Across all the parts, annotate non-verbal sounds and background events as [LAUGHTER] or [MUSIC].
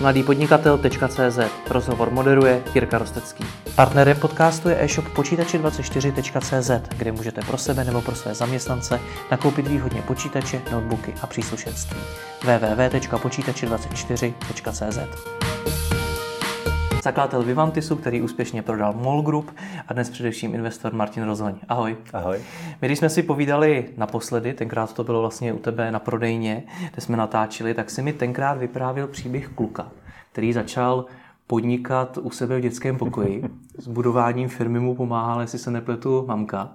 mladýpodnikatel.cz Rozhovor moderuje Jirka Rostecký. Partnerem podcastu je e-shop počítači24.cz, kde můžete pro sebe nebo pro své zaměstnance nakoupit výhodně počítače, notebooky a příslušenství. www.počítači24.cz Zakladatel Vivantisu, který úspěšně prodal MOL Group a dnes především investor Martin Rozhoň. Ahoj. Ahoj. My, když jsme si povídali naposledy, tenkrát to bylo vlastně u tebe na prodejně, kde jsme natáčeli, tak si mi tenkrát vyprávěl příběh kluka, který začal podnikat u sebe v dětském pokoji. [LAUGHS] S budováním firmy mu pomáhala, jestli se nepletu, mamka.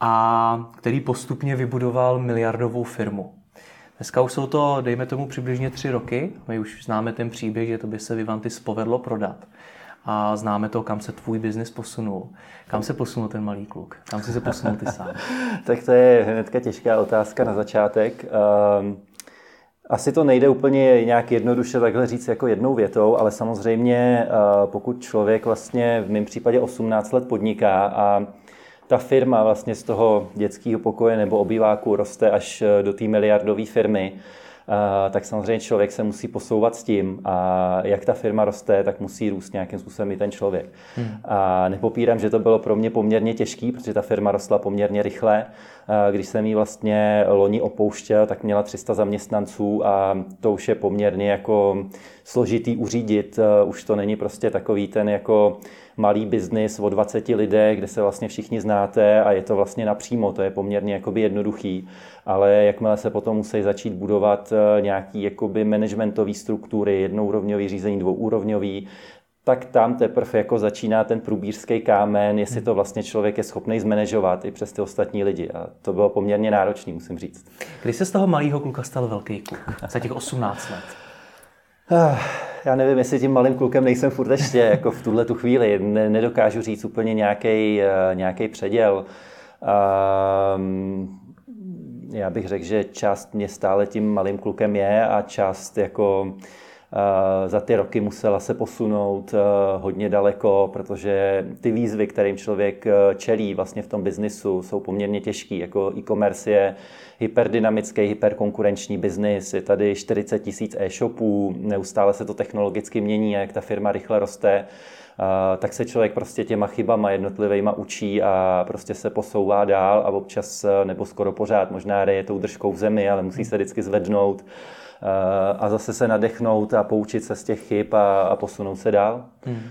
A který postupně vybudoval miliardovou firmu. Dneska už jsou to, dejme tomu, přibližně tři roky. My už známe ten příběh, že to by se Vivantis povedlo prodat. A známe to, kam se tvůj biznis posunul. Kam se posunul ten malý kluk? Kam jsi se posunul ty sám? [LAUGHS] tak to je hnedka těžká otázka na začátek. Um... Asi to nejde úplně nějak jednoduše takhle říct jako jednou větou, ale samozřejmě pokud člověk vlastně v mém případě 18 let podniká a ta firma vlastně z toho dětského pokoje nebo obýváku roste až eh, do té miliardové firmy, eh, tak samozřejmě člověk se musí posouvat s tím a jak ta firma roste, tak musí růst nějakým způsobem i ten člověk. Hmm. A nepopírám, že to bylo pro mě poměrně těžký, protože ta firma rostla poměrně rychle. Eh, když jsem ji vlastně loni opouštěl, tak měla 300 zaměstnanců a to už je poměrně jako složitý uřídit. Už to není prostě takový ten jako malý biznis o 20 lidé, kde se vlastně všichni znáte a je to vlastně napřímo, to je poměrně jakoby jednoduchý, ale jakmile se potom musí začít budovat eh, nějaký jakoby managementový struktury, jednourovňový řízení, dvouúrovňový, tak tam teprve jako začíná ten průbířský kámen, jestli to vlastně člověk je schopný zmanežovat i přes ty ostatní lidi. A to bylo poměrně náročný, musím říct. Kdy se z toho malého kluka stal velký kluk? Za těch 18 let? Ah, já nevím, jestli tím malým klukem nejsem furt ještě, jako v tuhle tu chvíli. Ne, nedokážu říct úplně nějaký nějaký předěl. Um, já bych řekl, že část mě stále tím malým klukem je a část jako za ty roky musela se posunout hodně daleko, protože ty výzvy, kterým člověk čelí vlastně v tom biznisu, jsou poměrně těžký. Jako e-commerce je hyperdynamický, hyperkonkurenční biznis, je tady 40 tisíc e-shopů, neustále se to technologicky mění a jak ta firma rychle roste, tak se člověk prostě těma chybama jednotlivýma učí a prostě se posouvá dál a občas, nebo skoro pořád, možná je tou držkou v zemi, ale musí se vždycky zvednout a zase se nadechnout a poučit se z těch chyb a, a posunout se dál. Hmm.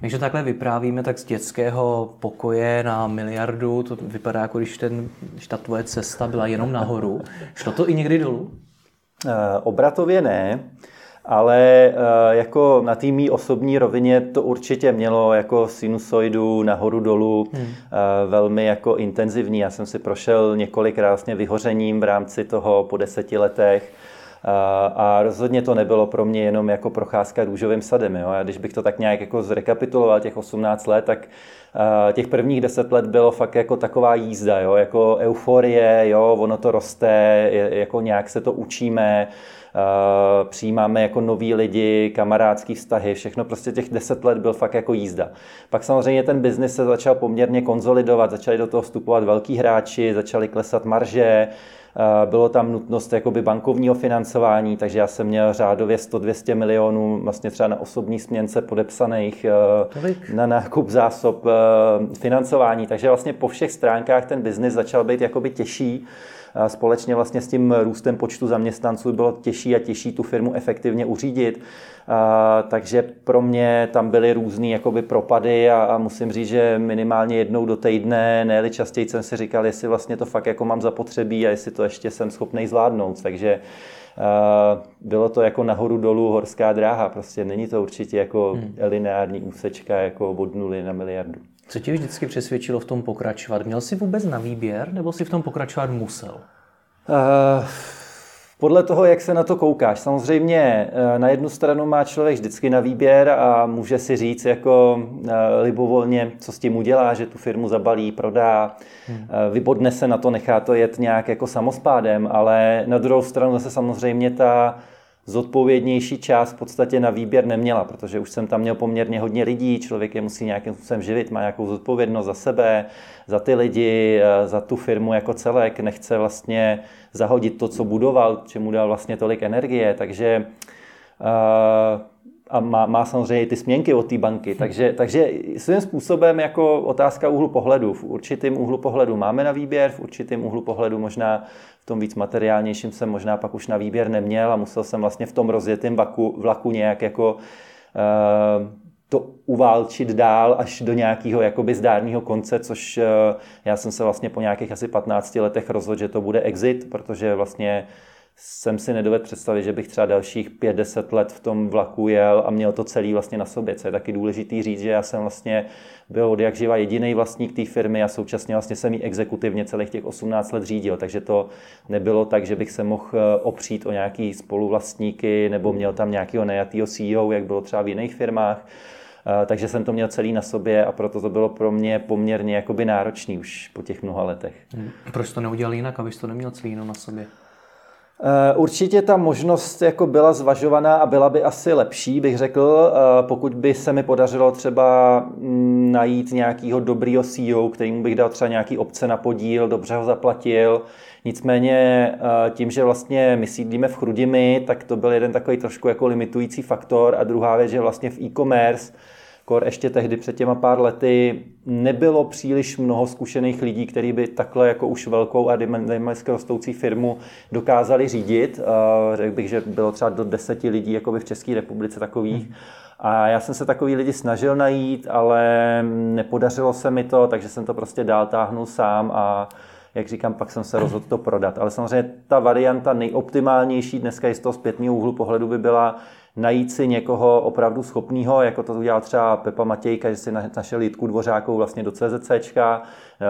Když to takhle vyprávíme, tak z dětského pokoje na miliardu, to vypadá jako když, ten, když ta tvoje cesta byla jenom nahoru. Šlo to i někdy dolů? Uh, obratově ne, ale uh, jako na té mý osobní rovině to určitě mělo jako sinusoidu nahoru dolů hmm. uh, velmi jako intenzivní. Já jsem si prošel několikrát vlastně vyhořením v rámci toho po deseti letech a rozhodně to nebylo pro mě jenom jako procházka růžovým sadem. Jo? A když bych to tak nějak jako zrekapituloval těch 18 let, tak těch prvních 10 let bylo fakt jako taková jízda, jo? jako euforie, jo? ono to roste, jako nějak se to učíme, přijímáme jako noví lidi, kamarádský vztahy, všechno prostě těch 10 let byl fakt jako jízda. Pak samozřejmě ten biznis se začal poměrně konzolidovat, začali do toho vstupovat velký hráči, začaly klesat marže, bylo tam nutnost jakoby bankovního financování, takže já jsem měl řádově 100-200 milionů vlastně třeba na osobní směnce podepsaných eh, Tolik. na nákup zásob eh, financování. Takže vlastně po všech stránkách ten biznis začal být jakoby těžší společně vlastně s tím růstem počtu zaměstnanců bylo těžší a těžší tu firmu efektivně uřídit. Takže pro mě tam byly různé jakoby propady a, a musím říct, že minimálně jednou do týdne, ne častěji jsem si říkal, jestli vlastně to fakt jako mám zapotřebí a jestli to ještě jsem schopný zvládnout. Takže bylo to jako nahoru dolů horská dráha, prostě není to určitě jako hmm. lineární úsečka jako od nuly na miliardu. Co tě vždycky přesvědčilo v tom pokračovat? Měl jsi vůbec na výběr, nebo si v tom pokračovat musel? Uh, podle toho, jak se na to koukáš. Samozřejmě eh, na jednu stranu má člověk vždycky na výběr a může si říct jako uh, libovolně, co s tím udělá, že tu firmu zabalí, prodá, hmm. vybodne se na to, nechá to jet nějak jako samospádem, ale na druhou stranu zase samozřejmě ta zodpovědnější část v podstatě na výběr neměla, protože už jsem tam měl poměrně hodně lidí, člověk je musí nějakým způsobem živit, má nějakou zodpovědnost za sebe, za ty lidi, eh, za tu firmu jako celek, nechce vlastně zahodit to, co budoval, čemu dal vlastně tolik energie, takže a má, má samozřejmě i ty směnky od té banky. Takže, takže svým způsobem jako otázka úhlu pohledu. V určitém úhlu pohledu máme na výběr, v určitém úhlu pohledu možná v tom víc materiálnějším jsem možná pak už na výběr neměl a musel jsem vlastně v tom rozjetém vlaku, vlaku nějak jako uh, to uválčit dál až do nějakého jakoby zdárného konce, což uh, já jsem se vlastně po nějakých asi 15 letech rozhodl, že to bude exit, protože vlastně jsem si nedovedl představit, že bych třeba dalších 5-10 let v tom vlaku jel a měl to celý vlastně na sobě. Co je taky důležitý říct, že já jsem vlastně byl od jak živa jediný vlastník té firmy a současně vlastně jsem ji exekutivně celých těch 18 let řídil, takže to nebylo tak, že bych se mohl eh, opřít o nějaký spoluvlastníky nebo měl tam nějakého nejatého CEO, jak bylo třeba v jiných firmách. Eh, takže jsem to měl celý na sobě a proto to bylo pro mě poměrně jakoby náročný už po těch mnoha letech. Hmm. Proč to neudělal jinak, abys to neměl celý na sobě? Eh, určitě ta možnost jako byla zvažovaná a byla by asi lepší, bych řekl, eh, pokud by se mi podařilo třeba mm, najít nějakého dobrýho CEO, kterýmu bych dal třeba nějaký obce na podíl, dobře ho zaplatil. Nicméně eh, tím, že vlastně my sídlíme v Chrudimi, tak to byl jeden takový trošku jako limitující faktor. A druhá věc, že vlastně v e-commerce Kor ještě tehdy před těma pár lety nebylo příliš mnoho zkušených lidí, kteří by takhle jako už velkou a dynamicky rostoucí firmu dokázali řídit. Řekl bych, že bylo třeba do deseti lidí jako by v České republice takových. A já jsem se takový lidi snažil najít, ale nepodařilo se mi to, takže jsem to prostě dál táhnul sám a jak říkám, pak jsem se rozhodl to prodat. Ale samozřejmě ta varianta nejoptimálnější dneska z toho zpětného úhlu pohledu by byla, najít si někoho opravdu schopného, jako to udělal třeba Pepa Matějka, že si našel Jitku Dvořákovou vlastně do CZCčka, eh,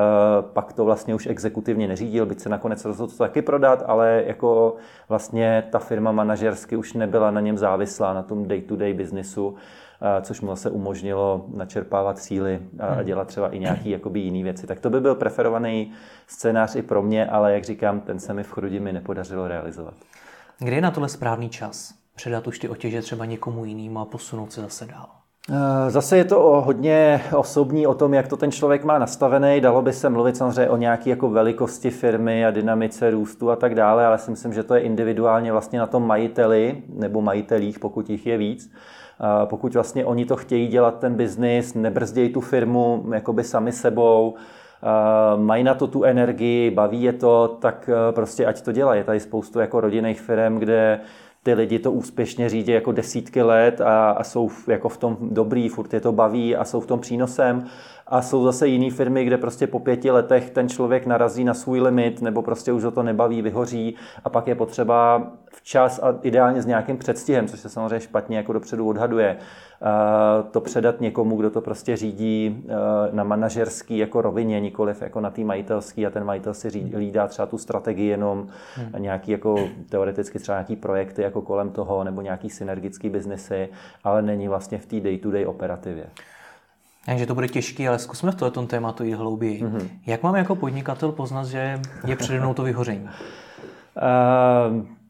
pak to vlastně už exekutivně neřídil, byť se nakonec rozhodl to taky prodat, ale jako vlastně ta firma manažersky už nebyla na něm závislá, na tom day-to-day biznisu, eh, což mu zase umožnilo načerpávat síly a hmm. dělat třeba i nějaký jakoby jiný věci. Tak to by byl preferovaný scénář i pro mě, ale jak říkám, ten se mi v Chrudimi nepodařilo realizovat. Kdy je na tohle správný čas? Předat už ty otěže třeba někomu jinému a posunout se zase dál? Eh, zase je to o hodně osobní o tom, jak to ten člověk má nastavený. Dalo by se mluvit samozřejmě o nějaké jako velikosti firmy a dynamice růstu a tak dále, ale si myslím, že to je individuálně vlastně na tom majiteli nebo majitelích, pokud jich je víc. Eh, pokud vlastně oni to chtějí dělat ten biznis, nebrzdějí tu firmu jakoby sami sebou, eh, mají na to tu energii, baví je to, tak prostě ať to dělají. Je tady spoustu jako rodinných firm, kde ty lidi to úspěšně řídí jako desítky let a, a jsou jako v tom dobrý, furt je to baví a jsou v tom přínosem. A jsou zase jiné firmy, kde prostě po pěti letech ten člověk narazí na svůj limit nebo prostě už ho to nebaví, vyhoří a pak je potřeba včas a ideálně s nějakým předstihem, což se samozřejmě špatně jako dopředu odhaduje, to předat někomu, kdo to prostě řídí na manažerský jako rovině, nikoliv jako na tý majitelský a ten majitel si řídí, lídá třeba tu strategii jenom hmm. nějaký jako teoreticky třeba nějaký projekty jako kolem toho nebo nějaký synergický biznesy, ale není vlastně v té day-to-day operativě. Takže to bude těžké, ale zkusme v tomto tématu jít hlouběji. Mm-hmm. Jak mám jako podnikatel poznat, že je přede mnou to vyhoření? Uh, [LAUGHS]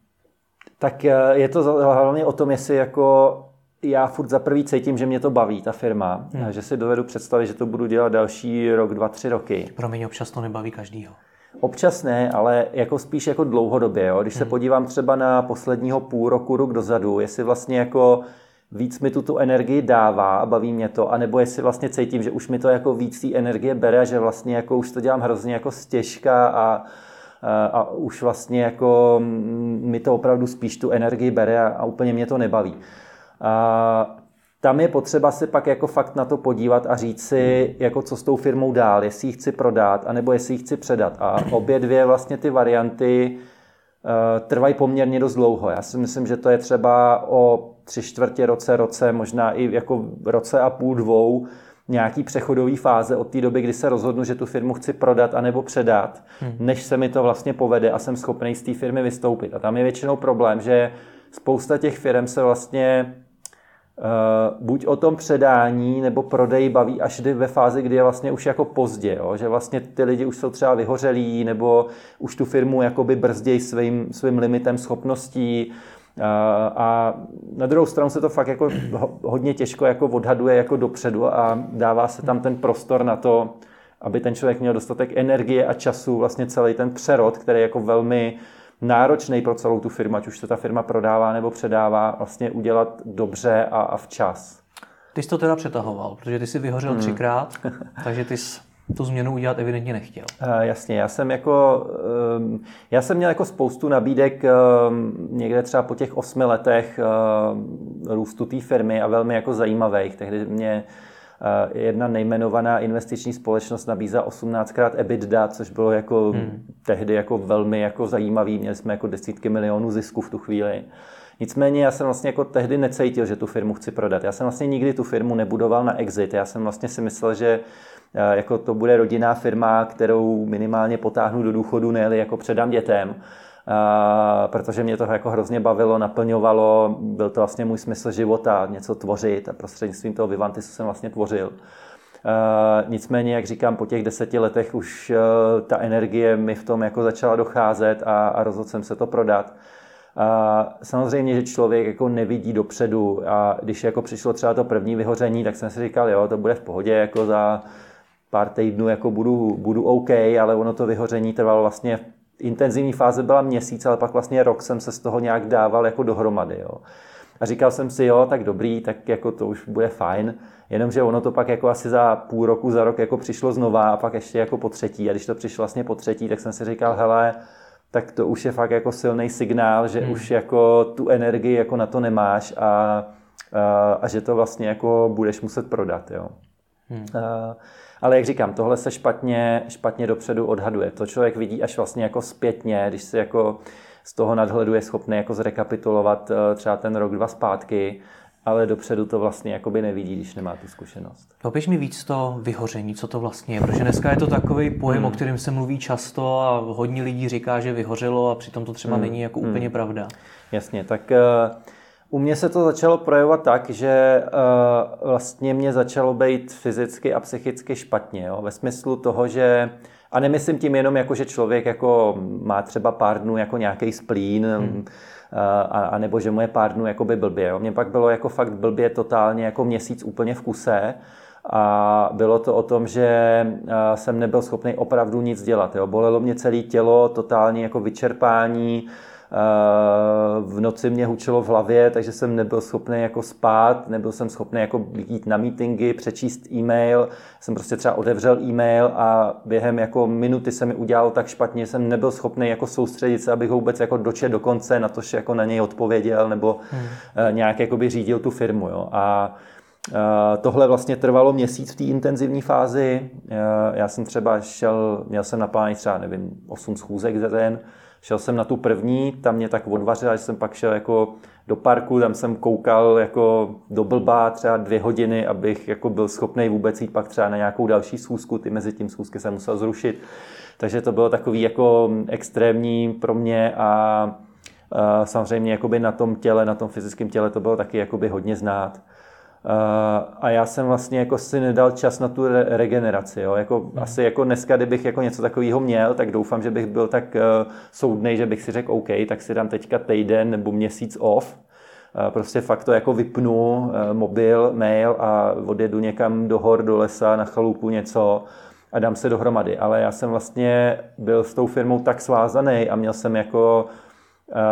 tak eh, je to hlavně o tom, jestli jako já furt za prvý cítím, že mě to baví, ta firma, hmm. že si dovedu představit, že to budu dělat další rok, dva, tři roky. Pro mě občas to nebaví každýho. Občas ne, ale jako spíš jako dlouhodobě. Jo? Když hmm. se podívám třeba na posledního půl roku, rok dozadu, jestli vlastně jako víc mi tu, tu energii dává a baví mě to, anebo jestli vlastně cítím, že už mi to jako víc té energie bere, že vlastně jako už to dělám hrozně jako stěžka a, a, už vlastně jako mi to opravdu spíš tu energii bere a, a úplně mě to nebaví. A tam je potřeba se pak jako fakt na to podívat a říct si, jako co s tou firmou dál, jestli ji chci prodat, anebo jestli ji chci předat. A obě dvě vlastně ty varianty uh, trvají poměrně dost dlouho. Já si myslím, že to je třeba o tři čtvrtě roce, roce, možná i jako roce a půl, dvou, nějaký přechodový fáze od té doby, kdy se rozhodnu, že tu firmu chci prodat anebo předat, hmm. než se mi to vlastně povede a jsem schopný z té firmy vystoupit. A tam je většinou problém, že spousta těch firm se vlastně Uh, buď o tom předání nebo prodej baví až ve fázi, kdy je vlastně už jako pozdě, jo? že vlastně ty lidi už jsou třeba vyhořelí nebo už tu firmu jakoby brzdějí svým, svým limitem schopností a na druhou stranu se to fakt jako hodně těžko jako odhaduje jako dopředu a dává se tam ten prostor na to, aby ten člověk měl dostatek energie a času, vlastně celý ten přerod, který je jako velmi náročný pro celou tu firmu, ať už se ta firma prodává nebo předává, vlastně udělat dobře a, a včas. Ty jsi to teda přetahoval, protože ty jsi vyhořel hmm. třikrát, [LAUGHS] takže ty jsi tu změnu udělat evidentně nechtěl. Uh, jasně, já jsem jako, um, já jsem měl jako spoustu nabídek um, někde třeba po těch osmi letech uh, růstu té firmy a velmi jako zajímavých. Tehdy mě uh, jedna nejmenovaná investiční společnost nabízela 18krát EBITDA, což bylo jako hmm. tehdy jako velmi jako zajímavý. Měli jsme jako desítky milionů zisku v tu chvíli. Nicméně já jsem vlastně jako tehdy necítil, že tu firmu chci prodat. Já jsem vlastně nikdy tu firmu nebudoval na exit. Já jsem vlastně si myslel, že jako to bude rodinná firma, kterou minimálně potáhnu do důchodu, ne jako předám dětem. Uh, protože mě to jako hrozně bavilo, naplňovalo, byl to vlastně můj smysl života, něco tvořit a prostřednictvím toho Vivantisu jsem vlastně tvořil. Uh, nicméně, jak říkám, po těch deseti letech už ta energie mi v tom jako začala docházet a, a rozhodl jsem se to prodat. A samozřejmě, že člověk jako nevidí dopředu a když jako přišlo třeba to první vyhoření, tak jsem si říkal, jo, to bude v pohodě, jako za pár týdnů jako budu, budu OK, ale ono to vyhoření trvalo vlastně intenzivní fáze byla měsíc, ale pak vlastně rok jsem se z toho nějak dával jako dohromady. Jo. A říkal jsem si, jo, tak dobrý, tak jako to už bude fajn, jenomže ono to pak jako asi za půl roku, za rok jako přišlo znova a pak ještě jako po třetí. A když to přišlo vlastně po třetí, tak jsem si říkal, hele, tak to už je fakt jako silný signál, že hmm. už jako tu energii jako na to nemáš a, a, a že to vlastně jako budeš muset prodat. Jo. Hmm. A, ale jak říkám, tohle se špatně, špatně dopředu odhaduje. To člověk vidí až vlastně jako zpětně, když si jako z toho nadhledu je schopný jako zrekapitulovat eh, třeba ten rok, dva zpátky, ale dopředu to vlastně jakoby nevidí, když nemá tu zkušenost. Popiš mi víc to vyhoření, co to vlastně je, protože dneska je to takový pojem, hmm. o kterém se mluví často a hodně lidí říká, že vyhořelo a přitom to třeba hmm. není jako hmm. úplně pravda. Jasně, tak uh, u mě se to začalo projevovat tak, že uh, vlastně mě začalo být fyzicky a psychicky špatně. Jo? Ve smyslu toho, že a nemyslím tím jenom jako, že člověk jako má třeba pár dnů jako nějaký splín, hmm. a, a nebo že mu je pár dnů jako by blbě. Jo? Mně pak bylo jako fakt blbě totálně jako měsíc úplně v kuse a bylo to o tom, že jsem nebyl schopný opravdu nic dělat. Jo? Bolelo mě celé tělo, totálně jako vyčerpání, v noci mě hučelo v hlavě, takže jsem nebyl schopný jako spát, nebyl jsem schopný jako jít na meetingy, přečíst e-mail, jsem prostě třeba otevřel e-mail a během jako minuty se mi udělalo tak špatně, že jsem nebyl schopný jako soustředit se, abych ho vůbec jako dočet do konce, na to, že jako na něj odpověděl nebo hmm. Eh, nějak by řídil tu firmu. Jo. A eh, Tohle vlastně trvalo měsíc v té intenzivní fázi. Eh, já jsem třeba šel, měl jsem na pláni třeba, nevím, 8 schůzek za den, Šel jsem na tu první, tam mě tak odvařila, že jsem pak šel jako do parku, tam jsem koukal jako do blbá třeba dvě hodiny, abych jako byl schopný vůbec jít pak třeba na nějakou další schůzku, ty mezi tím schůzky jsem musel zrušit. Takže to bylo takový jako extrémní pro mě a, samozřejmě jakoby na tom těle, na tom fyzickém těle to bylo taky jakoby hodně znát. A já jsem vlastně jako si nedal čas na tu re- regeneraci. Jo? Jako, hmm. Asi jako dneska, kdybych jako něco takového měl, tak doufám, že bych byl tak uh, soudnej, že bych si řekl OK, tak si dám teďka týden nebo měsíc off. Uh, prostě fakt to jako vypnu, uh, mobil, mail a odjedu někam do hor, do lesa, na chalupu něco a dám se dohromady. Ale já jsem vlastně byl s tou firmou tak svázaný a měl jsem jako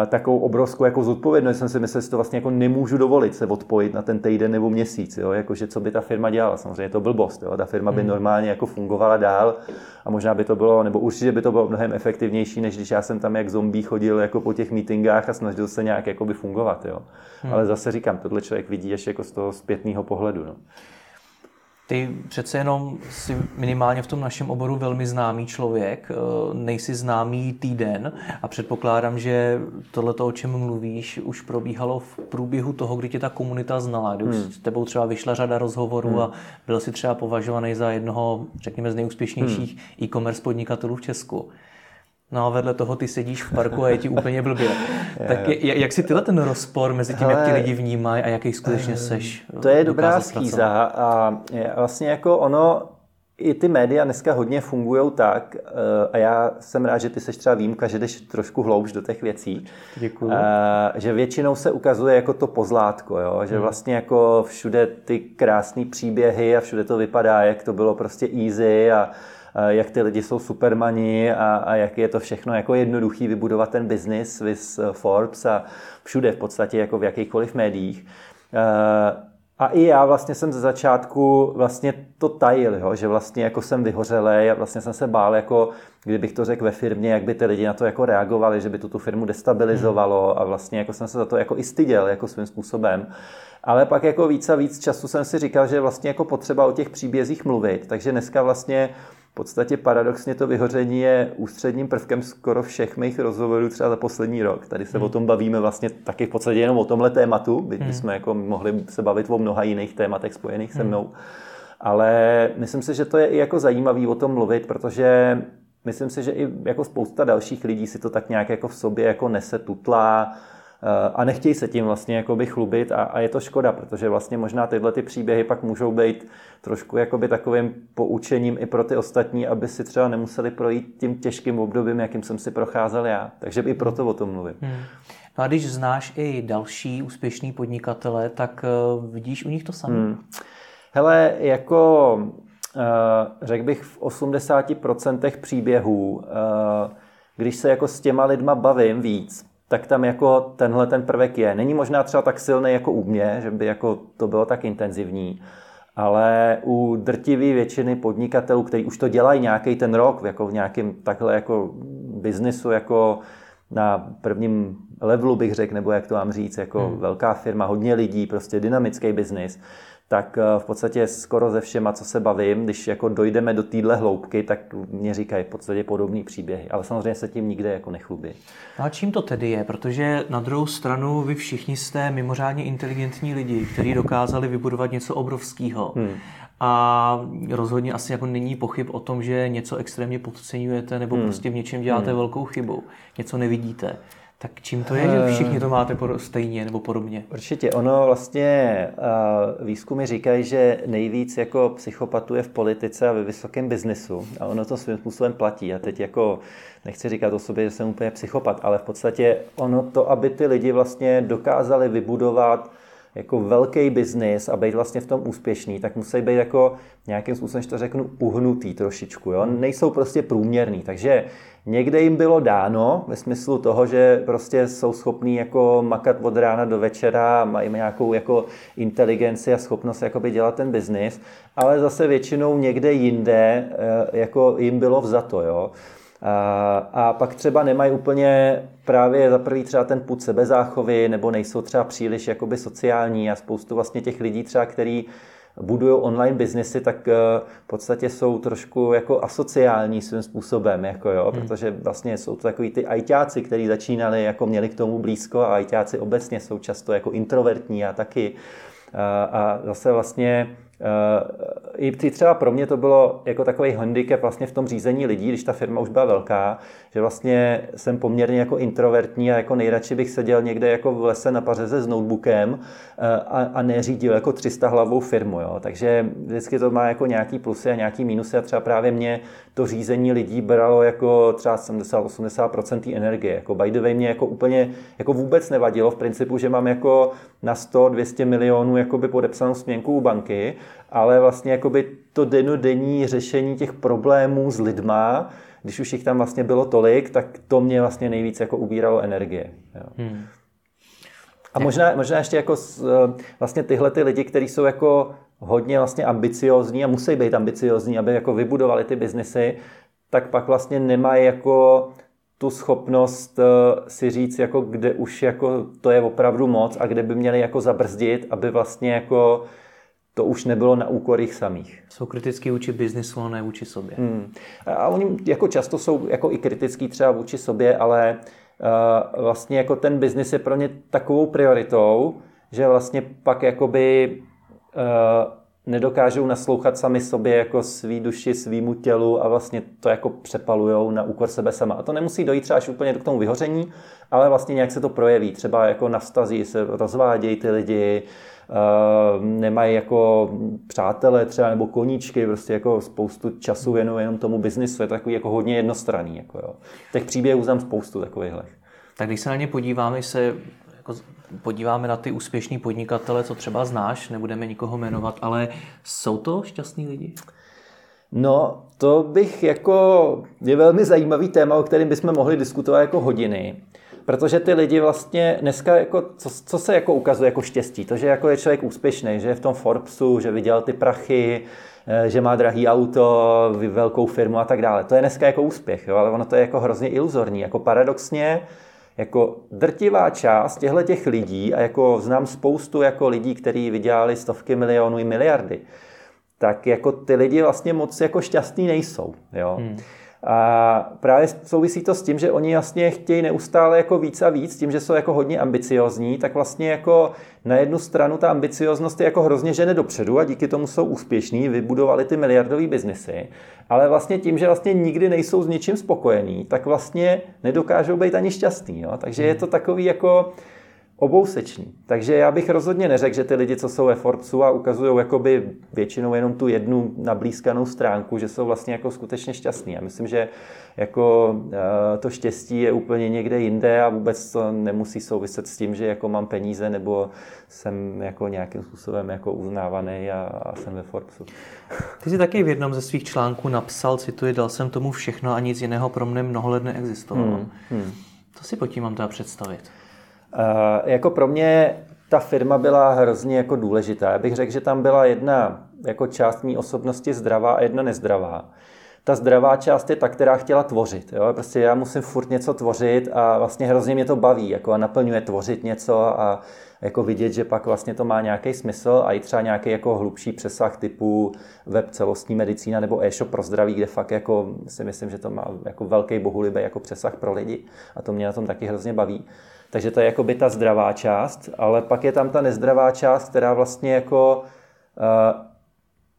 takovou obrovskou jako zodpovědnost. Jsem si myslel, že to vlastně jako nemůžu dovolit se odpojit na ten týden nebo měsíc, jo? Jakože co by ta firma dělala. Samozřejmě je to blbost. Jo? Ta firma by hmm. normálně jako fungovala dál a možná by to bylo, nebo určitě by to bylo mnohem efektivnější, než když já jsem tam jak zombie chodil jako po těch meetingách a snažil se nějak jako by fungovat. Jo? Hmm. Ale zase říkám, tohle člověk vidí až jako z toho zpětného pohledu. No. Ty přece jenom si minimálně v tom našem oboru velmi známý člověk, eh, nejsi známý týden a předpokládám, že tohle, o čem mluvíš, už probíhalo v průběhu toho, kdy tě ta komunita znala, kdy hmm. s tebou třeba vyšla řada rozhovorů hmm. a byl si třeba považovaný za jednoho, řekněme, z nejúspěšnějších hmm. e-commerce podnikatelů v Česku. No a vedle toho ty sedíš v parku a je ti úplně blbě. [LAUGHS] tak je, jak si tyhle ten rozpor mezi tím, Hele, jak ti lidi vnímají a jaký skutečně seš? To je dobrá schýza a vlastně jako ono, i ty média dneska hodně fungují tak, eh, a já jsem rád, že ty seš třeba výjimka, že jdeš trošku hloubš do těch věcí. Děkuji. Eh, že většinou se ukazuje jako to pozlátko, jo? že hmm. vlastně jako všude ty krásné příběhy a všude to vypadá, jak to bylo prostě easy a jak ty lidi jsou supermani a, a jak je to všechno jako jednoduchý vybudovat ten biznis with Forbes a všude v podstatě jako v jakýchkoliv médiích. A i já vlastně jsem ze začátku vlastně to tajil, jo, že vlastně jako jsem vyhořelý a vlastně jsem se bál, jako kdybych to řekl ve firmě, jak by ty lidi na to jako reagovali, že by to tu firmu destabilizovalo a vlastně jako jsem se za to jako i styděl jako svým způsobem. Ale pak jako víc a víc času jsem si říkal, že vlastně jako potřeba o těch příbězích mluvit, takže dneska vlastně v podstatě paradoxně to vyhoření je ústředním prvkem skoro všech mých rozhovorů třeba za poslední rok. Tady se hmm. o tom bavíme vlastně taky v podstatě jenom o tomhle tématu, byť hmm. bychom jako mohli se bavit o mnoha jiných tématech spojených hmm. se mnou. Ale myslím si, že to je i jako zajímavý o tom mluvit, protože myslím si, že i jako spousta dalších lidí si to tak nějak jako v sobě jako nese tutlá, a nechtějí se tím vlastně jakoby chlubit a, a je to škoda, protože vlastně možná tyhle ty příběhy pak můžou být trošku jakoby takovým poučením i pro ty ostatní, aby si třeba nemuseli projít tím těžkým obdobím, jakým jsem si procházel já. Takže i proto o tom mluvím. Hmm. No a když znáš i další úspěšný podnikatele, tak uh, vidíš u nich to samé? Hmm. Hele, jako uh, řekl bych v 80% příběhů, když se jako s těma lidma bavím víc, tak tam jako tenhle ten prvek je. Není možná třeba tak silný jako u mě, že by jako to bylo tak intenzivní, ale u drtivé většiny podnikatelů, kteří už to dělají nějaký ten rok, jako v nějakém takhle jako biznisu, jako na prvním levelu bych řekl, nebo jak to mám říct, jako hmm. velká firma, hodně lidí, prostě dynamický biznis, tak eh, v podstatě skoro ze všema, co se bavím, když jako dojdeme do téhle hloubky, tak mě říkají v podstatě podobný příběhy. Ale samozřejmě se tím nikde jako nechlubí. No a čím to tedy je? Protože na druhou stranu vy všichni jste mimořádně inteligentní lidi, kteří dokázali vybudovat něco obrovského. Hmm. A rozhodně asi jako není pochyb o tom, že něco extrémně podceňujete nebo hmm. prostě v něčem děláte hmm. velkou chybu. Něco nevidíte. Tak čím to je, že eh, všichni to máte stejně nebo podobně? Určitě. Ono vlastně výzkumy říkají, že nejvíc jako psychopatů je v politice a ve vysokém biznesu. A ono to svým způsobem platí. A teď jako nechci říkat o sobě, že jsem úplně psychopat, ale v podstatě ono to, aby ty lidi vlastně dokázali vybudovat jako velký biznis a být vlastně v tom úspěšný, tak musí být jako nějakým způsobem, že to řeknu, uhnutý trošičku. Jo? Nejsou prostě průměrný. Takže někde jim bylo dáno ve smyslu toho, že prostě jsou schopní jako makat od rána do večera, mají nějakou jako inteligenci a schopnost jakoby dělat ten biznis, ale zase většinou někde jinde eh, jako jim bylo vzato. Jo? A pak třeba nemají úplně právě za prvý třeba ten put sebezáchovy, nebo nejsou třeba příliš jakoby sociální a spoustu vlastně těch lidí třeba, který budují online biznesy, tak eh, v podstatě jsou trošku jako asociální svým způsobem, jako jo, hmm. protože vlastně jsou to takový ty ajťáci, kteří začínali, jako měli k tomu blízko a ajťáci obecně jsou často jako introvertní a taky. A zase vlastně i třeba pro mě to bylo jako takový handicap vlastně v tom řízení lidí, když ta firma už byla velká, že vlastně jsem poměrně jako introvertní a jako nejradši bych seděl někde jako v lese na pařeze s notebookem eh, a, a neřídil jako 300 hlavou firmu. Jo. Takže vždycky to má jako nějaký plusy a nějaký minusy a třeba právě mě to řízení lidí bralo jako třeba 70-80% energie. Jako by the way mě jako úplně jako vůbec nevadilo v principu, že mám jako na 100-200 milionů jakoby podepsanou směnku u banky, ale vlastně jakoby to denodenní řešení těch problémů s lidma, když už jich tam vlastně bylo tolik, tak to mě vlastně nejvíc jako ubíralo energie. Jo. Hmm. A možná, možná ještě jako vlastně tyhle ty lidi, kteří jsou jako hodně vlastně ambiciozní a musí být ambiciozní, aby jako vybudovali ty biznesy, tak pak vlastně nemají jako tu schopnost eh, si říct, jako kde už jako to je opravdu moc a kde by měli jako zabrzdit, aby vlastně jako to už nebylo na úkor jich samých. Jsou kritický vůči biznisu, ne vůči sobě. Hmm. A oni jako často jsou jako i kritický třeba vůči sobě, ale uh, vlastně jako ten biznis je pro ně takovou prioritou, že vlastně pak jakoby uh, nedokážou naslouchat sami sobě jako svý duši, svýmu tělu a vlastně to jako přepalujou na úkor sebe sama. A to nemusí dojít třeba až úplně k tomu vyhoření, ale vlastně nějak se to projeví. Třeba jako na vztazí se rozvádějí ty lidi, nemají jako přátelé třeba nebo koníčky, prostě jako spoustu času věnují jenom tomu biznisu, je to takový jako hodně jednostranný. Jako jo. Těch příběhů znám spoustu takových. Tak když se na ně podíváme, se jako podíváme na ty úspěšní podnikatele, co třeba znáš, nebudeme nikoho jmenovat, ale jsou to šťastní lidi? No, to bych jako, je velmi zajímavý téma, o kterém bychom mohli diskutovat jako hodiny. Protože ty lidi vlastně dneska, jako, co, co se jako ukazuje jako štěstí? To, že jako je člověk úspěšný, že je v tom Forbesu, že vydělal ty prachy, eh, že má drahý auto, velkou firmu a tak dále. To je dneska jako úspěch, jo? ale ono to je jako hrozně iluzorní. Jako paradoxně, jako drtivá část těchto těch lidí, a jako znám spoustu jako lidí, kteří vydělali stovky milionů i miliardy, tak jako ty lidi vlastně moc jako šťastní nejsou. Jo? Hmm. A právě souvisí to s tím, že oni vlastně chtějí neustále jako víc a víc, tím, že jsou jako hodně ambiciozní, tak vlastně jako na jednu stranu ta ambicioznost je jako hrozně žene dopředu a díky tomu jsou úspěšní, vybudovali ty miliardové biznesy, ale vlastně tím, že vlastně nikdy nejsou s ničím spokojení, tak vlastně nedokážou být ani šťastní. Jo? Takže je to takový jako obousečný. Takže já bych rozhodně neřekl, že ty lidi, co jsou ve Forbesu a ukazují jakoby většinou jenom tu jednu nablízkanou stránku, že jsou vlastně jako skutečně šťastní. Já myslím, že jako eh, to štěstí je úplně někde jinde a vůbec to nemusí souviset s tím, že jako mám peníze nebo jsem jako nějakým způsobem jako uznávaný a, a jsem ve Forbesu. Ty jsi taky v jednom ze svých článků napsal, cituji, dal jsem tomu všechno a nic jiného pro mne mnoho let neexistovalo. Hmm, hmm. To si pod tím mám teda představit. Uh, jako pro mě ta firma byla hrozně jako důležitá. Já bych řekl, že tam byla jedna jako část mý osobnosti zdravá a jedna nezdravá. Ta zdravá část je ta, která chtěla tvořit. Jo? Prostě já musím furt něco tvořit a vlastně hrozně mě to baví jako a naplňuje tvořit něco a jako vidět, že pak vlastně to má nějaký smysl a i třeba nějaký jako hlubší přesah typu web celostní medicína nebo e-shop pro zdraví, kde fakt jako si myslím, že to má jako velký bohulibý jako přesah pro lidi a to mě na tom taky hrozně baví. Takže to je jako by ta zdravá část, ale pak je tam ta nezdravá část, která vlastně jako uh,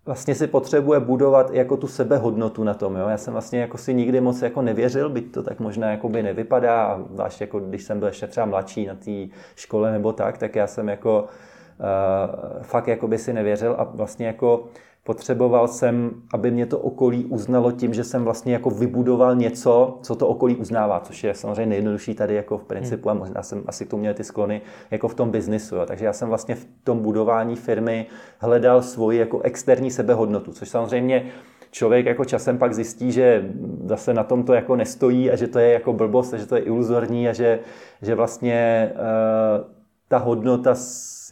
vlastně si potřebuje budovat jako tu sebehodnotu na tom. Jo? Já jsem vlastně jako si nikdy moc jako nevěřil, byť to tak možná jako by nevypadá, zvlášť jako když jsem byl ještě třeba mladší na té škole nebo tak, tak já jsem jako uh, fakt jako by si nevěřil a vlastně jako potřeboval jsem, aby mě to okolí uznalo tím, že jsem vlastně jako vybudoval něco, co to okolí uznává, což je samozřejmě nejjednodušší tady jako v principu a možná jsem asi k tomu měl ty sklony jako v tom biznisu. Jo. Takže já jsem vlastně v tom budování firmy hledal svoji jako externí sebehodnotu, což samozřejmě člověk jako časem pak zjistí, že zase na tom to jako nestojí a že to je jako blbost a že to je iluzorní a že, že vlastně uh, ta hodnota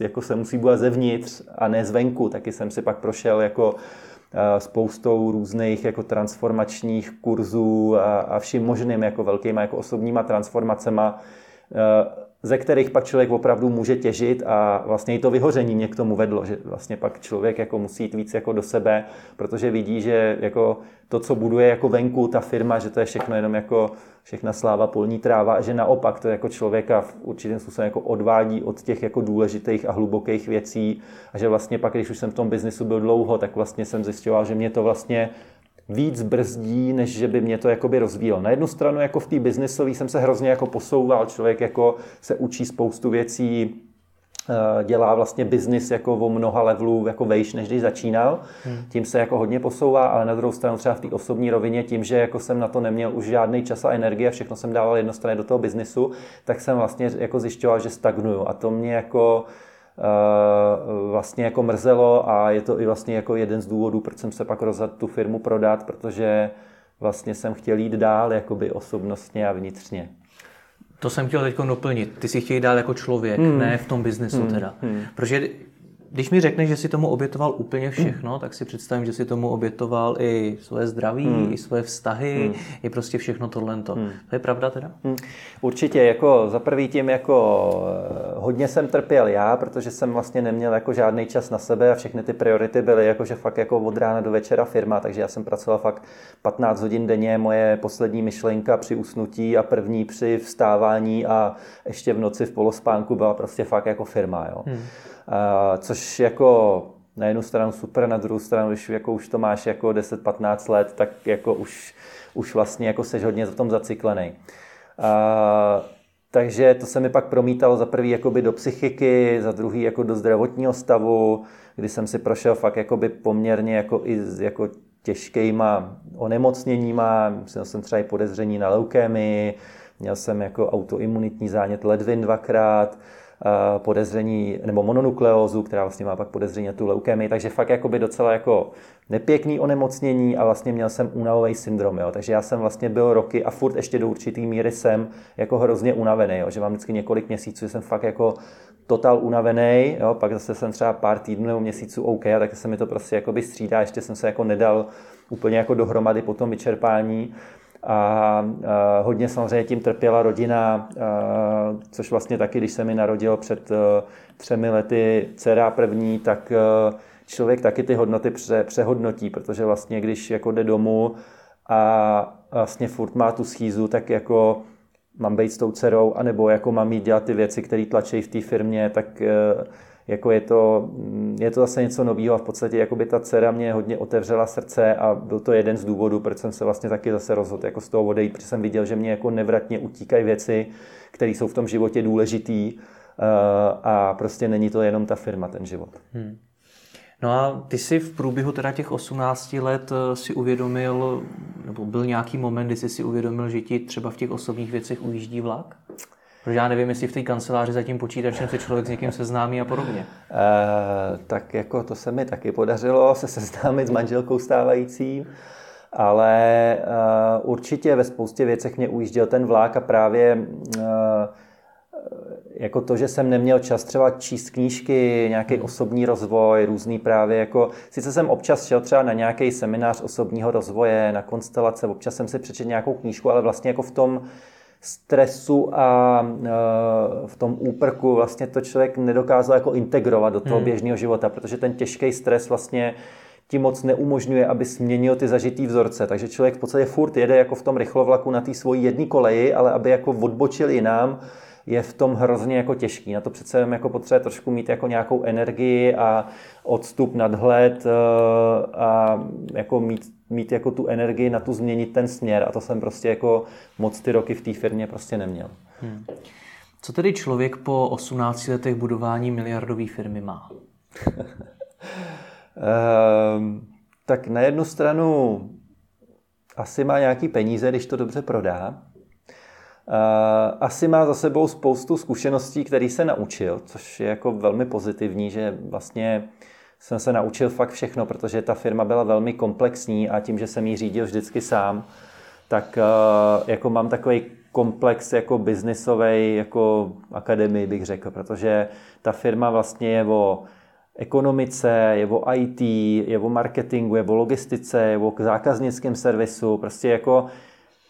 jako se musí být zevnitř a ne zvenku. Taky jsem si pak prošel jako eh, spoustou různých jako transformačních kurzů a, a vším možným jako velkýma jako osobníma transformacema eh, ze kterých pak člověk opravdu může těžit a vlastně i to vyhoření mě k tomu vedlo, že vlastně pak člověk jako musí jít víc jako do sebe, protože vidí, že jako to, co buduje jako venku ta firma, že to je všechno jenom jako všechna sláva polní tráva, a že naopak to jako člověka v určitém způsobem jako odvádí od těch jako důležitých a hlubokých věcí a že vlastně pak, když už jsem v tom biznisu byl dlouho, tak vlastně jsem zjišťoval, že mě to vlastně víc brzdí, než že by mě to jakoby rozvíjelo. Na jednu stranu jako v té biznisové jsem se hrozně jako posouval, člověk jako se učí spoustu věcí, eh, dělá vlastně biznis jako o mnoha levelů jako vejš, než když začínal. Hmm. Tím se jako hodně posouvá, ale na druhou stranu třeba v té osobní rovině, tím, že jako jsem na to neměl už žádný čas a energie, všechno jsem dával jednostranně do toho biznisu, tak jsem vlastně jako zjišťoval, že stagnuju. A to mě jako vlastně jako mrzelo a je to i vlastně jako jeden z důvodů, proč jsem se pak rozhodl tu firmu prodat, protože vlastně jsem chtěl jít dál jakoby osobnostně a vnitřně. To jsem chtěl teď doplnit. Ty si chtěl dál jako člověk, hmm. ne v tom biznesu hmm. teda. Hmm. Protože když mi řekneš, že si tomu obětoval úplně všechno, hmm. tak si představím, že si tomu obětoval i svoje zdraví, hmm. i svoje vztahy, hmm. i prostě všechno tohle. Hmm. To je pravda teda? Hmm. Určitě, jako za prvý tím jako eh, hodně jsem trpěl já, protože jsem vlastně neměl jako žádný čas na sebe a všechny ty priority byly jako, že fakt jako od rána do večera firma, takže já jsem pracoval fakt 15 hodin denně, moje poslední myšlenka při usnutí a první při vstávání a ještě v noci v polospánku byla prostě fakt jako firma. Jo. Hmm což jako na jednu stranu super, na druhou stranu, když jako už to máš jako 10-15 let, tak jako už, už vlastně jako seš hodně v tom zacyklený. A, takže to se mi pak promítalo za prvý jakoby do psychiky, za druhý jako do zdravotního stavu, kdy jsem si prošel fakt jakoby poměrně jako i jako těžkýma onemocněníma, měl jsem třeba i podezření na leukémii, měl jsem jako autoimunitní zánět ledvin dvakrát, podezření, nebo mononukleózu, která vlastně má pak podezření na tu leukémii, takže fakt jakoby docela jako nepěkný onemocnění a vlastně měl jsem únavový syndrom, jo. takže já jsem vlastně byl roky a furt ještě do určitý míry jsem jako hrozně unavený, jo. že mám vždycky několik měsíců, že jsem fakt jako totál unavený, jo. pak zase jsem třeba pár týdnů nebo měsíců OK, a tak se mi to prostě jakoby střídá, ještě jsem se jako nedal úplně jako dohromady po tom vyčerpání a, hodně samozřejmě tím trpěla rodina, což vlastně taky, když se mi narodil před e, třemi lety dcera první, tak e, člověk taky ty hodnoty pře, přehodnotí, protože vlastně když jako jde domů a vlastně furt má tu schýzu, tak jako mám být s tou dcerou, anebo jako mám jít dělat ty věci, které tlačí v té firmě, tak e, jako je to, je to zase něco nového a v podstatě jako by ta dcera mě hodně otevřela srdce a byl to jeden z důvodů, proč jsem se vlastně taky zase rozhodl jako z toho odejít, protože jsem viděl, že mě jako nevratně utíkají věci, které jsou v tom životě důležitý eh, a prostě není to jenom ta firma, ten život. Hmm. No a ty si v průběhu teda těch 18 let eh, si uvědomil, nebo byl nějaký moment, kdy jsi si uvědomil, že ti třeba v těch osobních věcech ujíždí vlak? Protože já nevím, jestli v té kanceláři za tím počítačem se člověk s někým seznámí a podobně. E, tak jako to se mi taky podařilo se seznámit s manželkou stávající, ale uh, určitě ve spoustě věcech mě ujížděl ten vlák a právě uh, jako to, že jsem neměl čas třeba číst knížky, nějaký hmm. osobní rozvoj, různý právě jako, sice jsem občas šel třeba na nějaký seminář osobního rozvoje, na konstelace, občas jsem si přečetl nějakou knížku, ale vlastně jako v tom stresu a e, v tom úprku vlastně to člověk nedokázal jako integrovat do toho hmm. běžného života, protože ten těžký stres vlastně ti moc neumožňuje, aby změnil ty zažitý vzorce. Takže člověk v podstatě furt jede jako v tom rychlovlaku na té svojí jedné koleji, ale aby jako odbočil jinam, je v tom hrozně jako těžký. Na to přece jako potřebuje trošku mít jako nějakou energii a odstup, nadhled e, a jako mít mít jako tu energii na tu změnit ten směr a to jsem prostě jako moc ty roky v té firmě prostě neměl. Hmm. Co tedy člověk po 18 letech budování miliardové firmy má? [LAUGHS] ehm, tak na jednu stranu asi má nějaký peníze, když to dobře prodá. Uh, asi má za sebou spoustu zkušeností, které se naučil, což je jako velmi pozitivní, že vlastně jsem se naučil fakt všechno, protože ta firma byla velmi komplexní a tím, že jsem ji řídil vždycky sám, tak uh, jako mám takový komplex jako biznisový, jako akademii bych řekl, protože ta firma vlastně je o ekonomice, je o IT, je o marketingu, je o logistice, je o zákaznickém servisu, prostě jako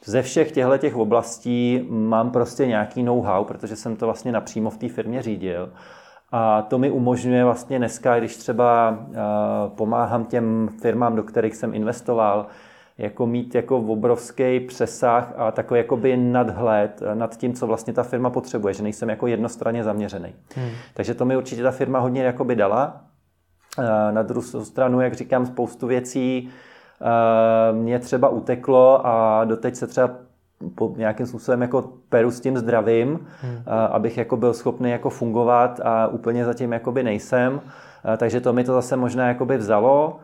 ze všech těchto těch oblastí mám prostě nějaký know-how, protože jsem to vlastně napřímo v té firmě řídil. A to mi umožňuje vlastně dneska, když třeba eh, pomáhám těm firmám, do kterých jsem investoval, jako mít jako obrovský přesah a takový jakoby nadhled nad tím, co vlastně ta firma potřebuje, že nejsem jako jednostranně zaměřený. Hmm. Takže to mi určitě ta firma hodně jakoby dala. Eh, na druhou stranu, jak říkám, spoustu věcí mě třeba uteklo a doteď se třeba po nějakým způsobem jako peru s tím zdravím, hmm. abych jako byl schopný jako fungovat a úplně zatím jakoby nejsem. Takže to mi to zase možná jakoby vzalo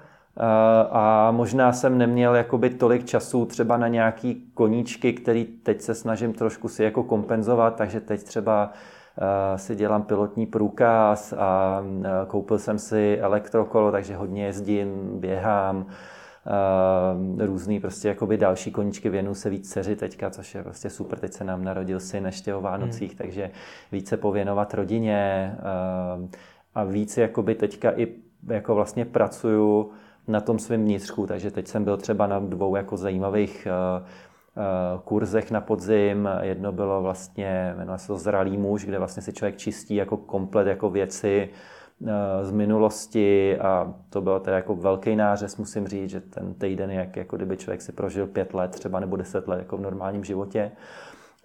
a možná jsem neměl jakoby tolik času třeba na nějaký koníčky, který teď se snažím trošku si jako kompenzovat, takže teď třeba si dělám pilotní průkaz a koupil jsem si elektrokolo, takže hodně jezdím, běhám, různý prostě jakoby další koníčky věnu se víc dceři teďka, což je prostě super. Teď se nám narodil syn ještě o Vánocích, hmm. takže více pověnovat rodině uh, a víc jakoby teďka i jako vlastně pracuju na tom svém vnitřku, takže teď jsem byl třeba na dvou jako zajímavých uh, kurzech na podzim. Jedno bylo vlastně, jmenuje se to Zralý muž, kde vlastně si člověk čistí jako komplet jako věci, Eh, z minulosti a to bylo teda jako velký nářez, musím říct, že ten týden, jak jako kdyby člověk si prožil pět let třeba nebo deset let jako v normálním životě.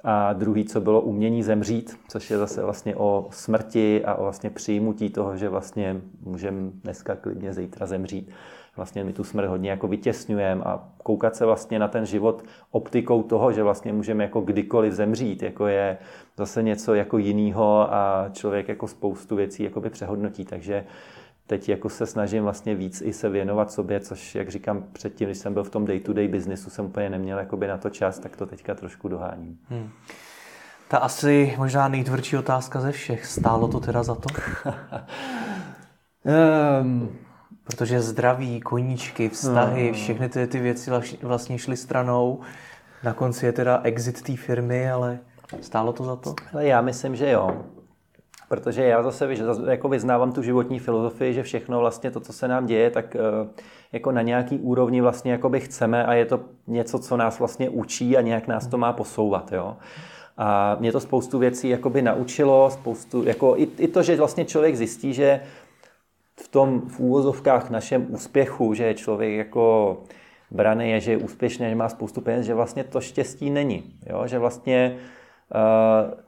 A druhý, co bylo umění zemřít, což je zase vlastně o smrti a o vlastně přijmutí toho, že vlastně můžeme dneska klidně zítra zemřít. Vlastně my tu smrt hodně jako vytěsňujeme a koukat se vlastně na ten život optikou toho, že vlastně můžeme jako kdykoliv zemřít, jako je zase něco jako jiného a člověk jako spoustu věcí jako by přehodnotí, takže teď jako se snažím vlastně víc i se věnovat sobě, což, jak říkám předtím, když jsem byl v tom day-to-day businessu, jsem úplně neměl jakoby na to čas, tak to teďka trošku doháním. Hmm. Ta asi možná nejtvrdší otázka ze všech. Stálo to teda za to? um, [LAUGHS] Protože zdraví, koníčky, vztahy, no. všechny ty, ty věci vlastně šly stranou. Na konci je teda exit té firmy, ale stálo to za to? Já myslím, že jo. Protože já zase jako vyznávám tu životní filozofii, že všechno vlastně to, co se nám děje, tak eh, jako na nějaký úrovni vlastně jako by chceme a je to něco, co nás vlastně učí a nějak nás to má posouvat. Jo? A mě to spoustu věcí jakoby naučilo, spoustu, jako i, i to, že vlastně člověk zjistí, že v tom v úvozovkách našem úspěchu, že je člověk jako braný je, že je úspěšný, že má spoustu peněz, že vlastně to štěstí není. Jo? Že vlastně uh,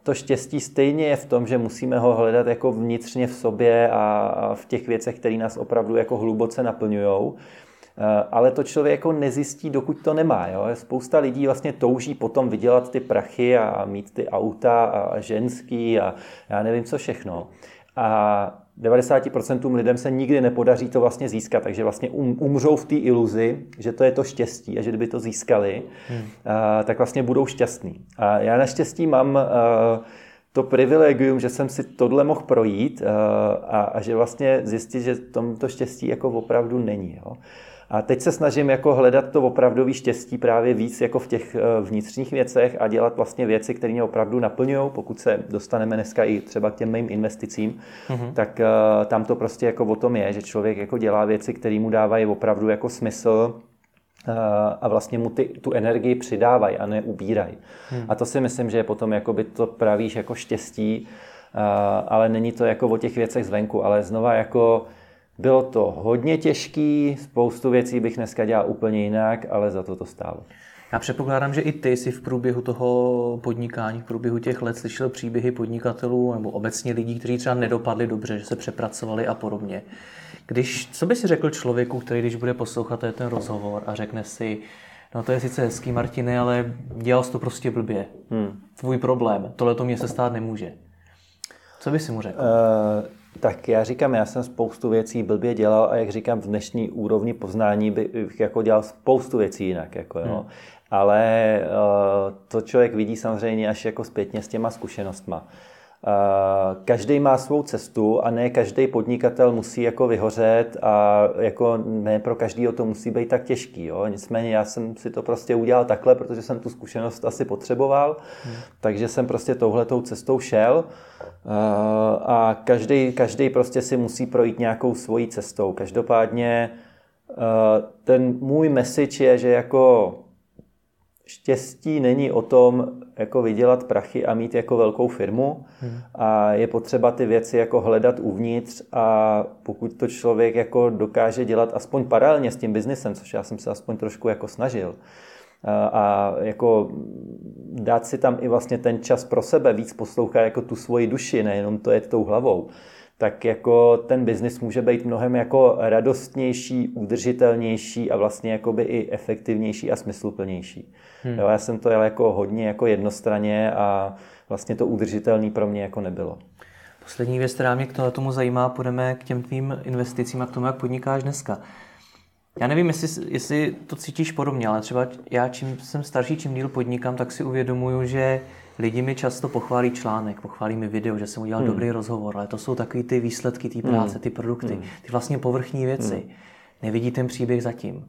to štěstí stejně je v tom, že musíme ho hledat jako vnitřně v sobě a v těch věcech, které nás opravdu jako hluboce naplňují. Eh, ale to člověk jako nezjistí, dokud to nemá. Jo? Spousta lidí vlastně touží potom vydělat ty prachy a mít ty auta a ženský a já nevím co všechno. A 90% lidem se nikdy nepodaří to vlastně získat, takže vlastně um, umřou v té iluzi, že to je to štěstí a že kdyby to získali, hmm. a, tak vlastně budou šťastní. A já naštěstí mám a, to privilegium, že jsem si tohle mohl projít a, a že vlastně zjistit, že tomto štěstí jako opravdu není. Jo. A teď se snažím jako hledat to opravdové štěstí právě víc jako v těch eh, vnitřních věcech a dělat vlastně věci, které mě opravdu naplňují. Pokud se dostaneme dneska i třeba k těm mým investicím, mm-hmm. tak uh, tam to prostě jako o tom je, že člověk jako dělá věci, které mu dávají opravdu jako smysl uh, a vlastně mu ty, tu energii přidávají a ne ubírají. Hmm. A to si myslím, že je potom jakoby to pravíš jako štěstí, ale není to jako o těch věcech zvenku, ale znova jako bylo to hodně těžký, spoustu věcí bych dneska dělal úplně jinak, ale za to to stálo. Já předpokládám, že i ty si v průběhu toho podnikání, v průběhu těch let slyšel příběhy podnikatelů nebo obecně lidí, kteří třeba nedopadli dobře, že se přepracovali a podobně. Když, co by si řekl člověku, který když bude poslouchat ten rozhovor a řekne si, no to je sice hezký, Martine, ale dělal jsi to prostě blbě. Hmm. Tvůj problém, tohle to mě se stát nemůže. Co by si mu řekl? Uh, tak já říkám, já jsem spoustu věcí blbě dělal a jak říkám, v dnešní úrovni poznání bych jako dělal spoustu věcí jinak. Jako, jo. Hmm. Ale uh, to člověk vidí samozřejmě až jako zpětně s těma zkušenostma. Každý má svou cestu a ne každý podnikatel musí jako vyhořet a jako ne pro každýho to musí být tak těžký. Jo? Nicméně já jsem si to prostě udělal takhle, protože jsem tu zkušenost asi potřeboval, hmm. takže jsem prostě touhletou cestou šel a každý, každý prostě si musí projít nějakou svojí cestou. Každopádně ten můj message je, že jako štěstí není o tom jako vydělat prachy a mít jako velkou firmu hmm. a je potřeba ty věci jako hledat uvnitř a pokud to člověk jako dokáže dělat aspoň paralelně s tím biznesem, což já jsem se aspoň trošku jako snažil, a, a jako dát si tam i vlastně ten čas pro sebe, víc poslouchat jako tu svoji duši, nejenom to je tou hlavou, tak jako ten biznis může být mnohem jako radostnější, udržitelnější a vlastně jakoby i efektivnější a smysluplnější. Hmm. Jo, já jsem to jel jako hodně jako jednostranně a vlastně to udržitelný pro mě jako nebylo. Poslední věc, která mě k tomu zajímá, půjdeme k těm tvým investicím a k tomu, jak podnikáš dneska. Já nevím, jestli, jestli to cítíš podobně, ale třeba já, čím jsem starší, čím díl podnikám, tak si uvědomuju, že lidi mi často pochválí článek, pochválí mi video, že jsem udělal hmm. dobrý rozhovor, ale to jsou takový ty výsledky té práce, hmm. ty produkty, hmm. ty vlastně povrchní věci. Hmm. Nevidí ten příběh zatím.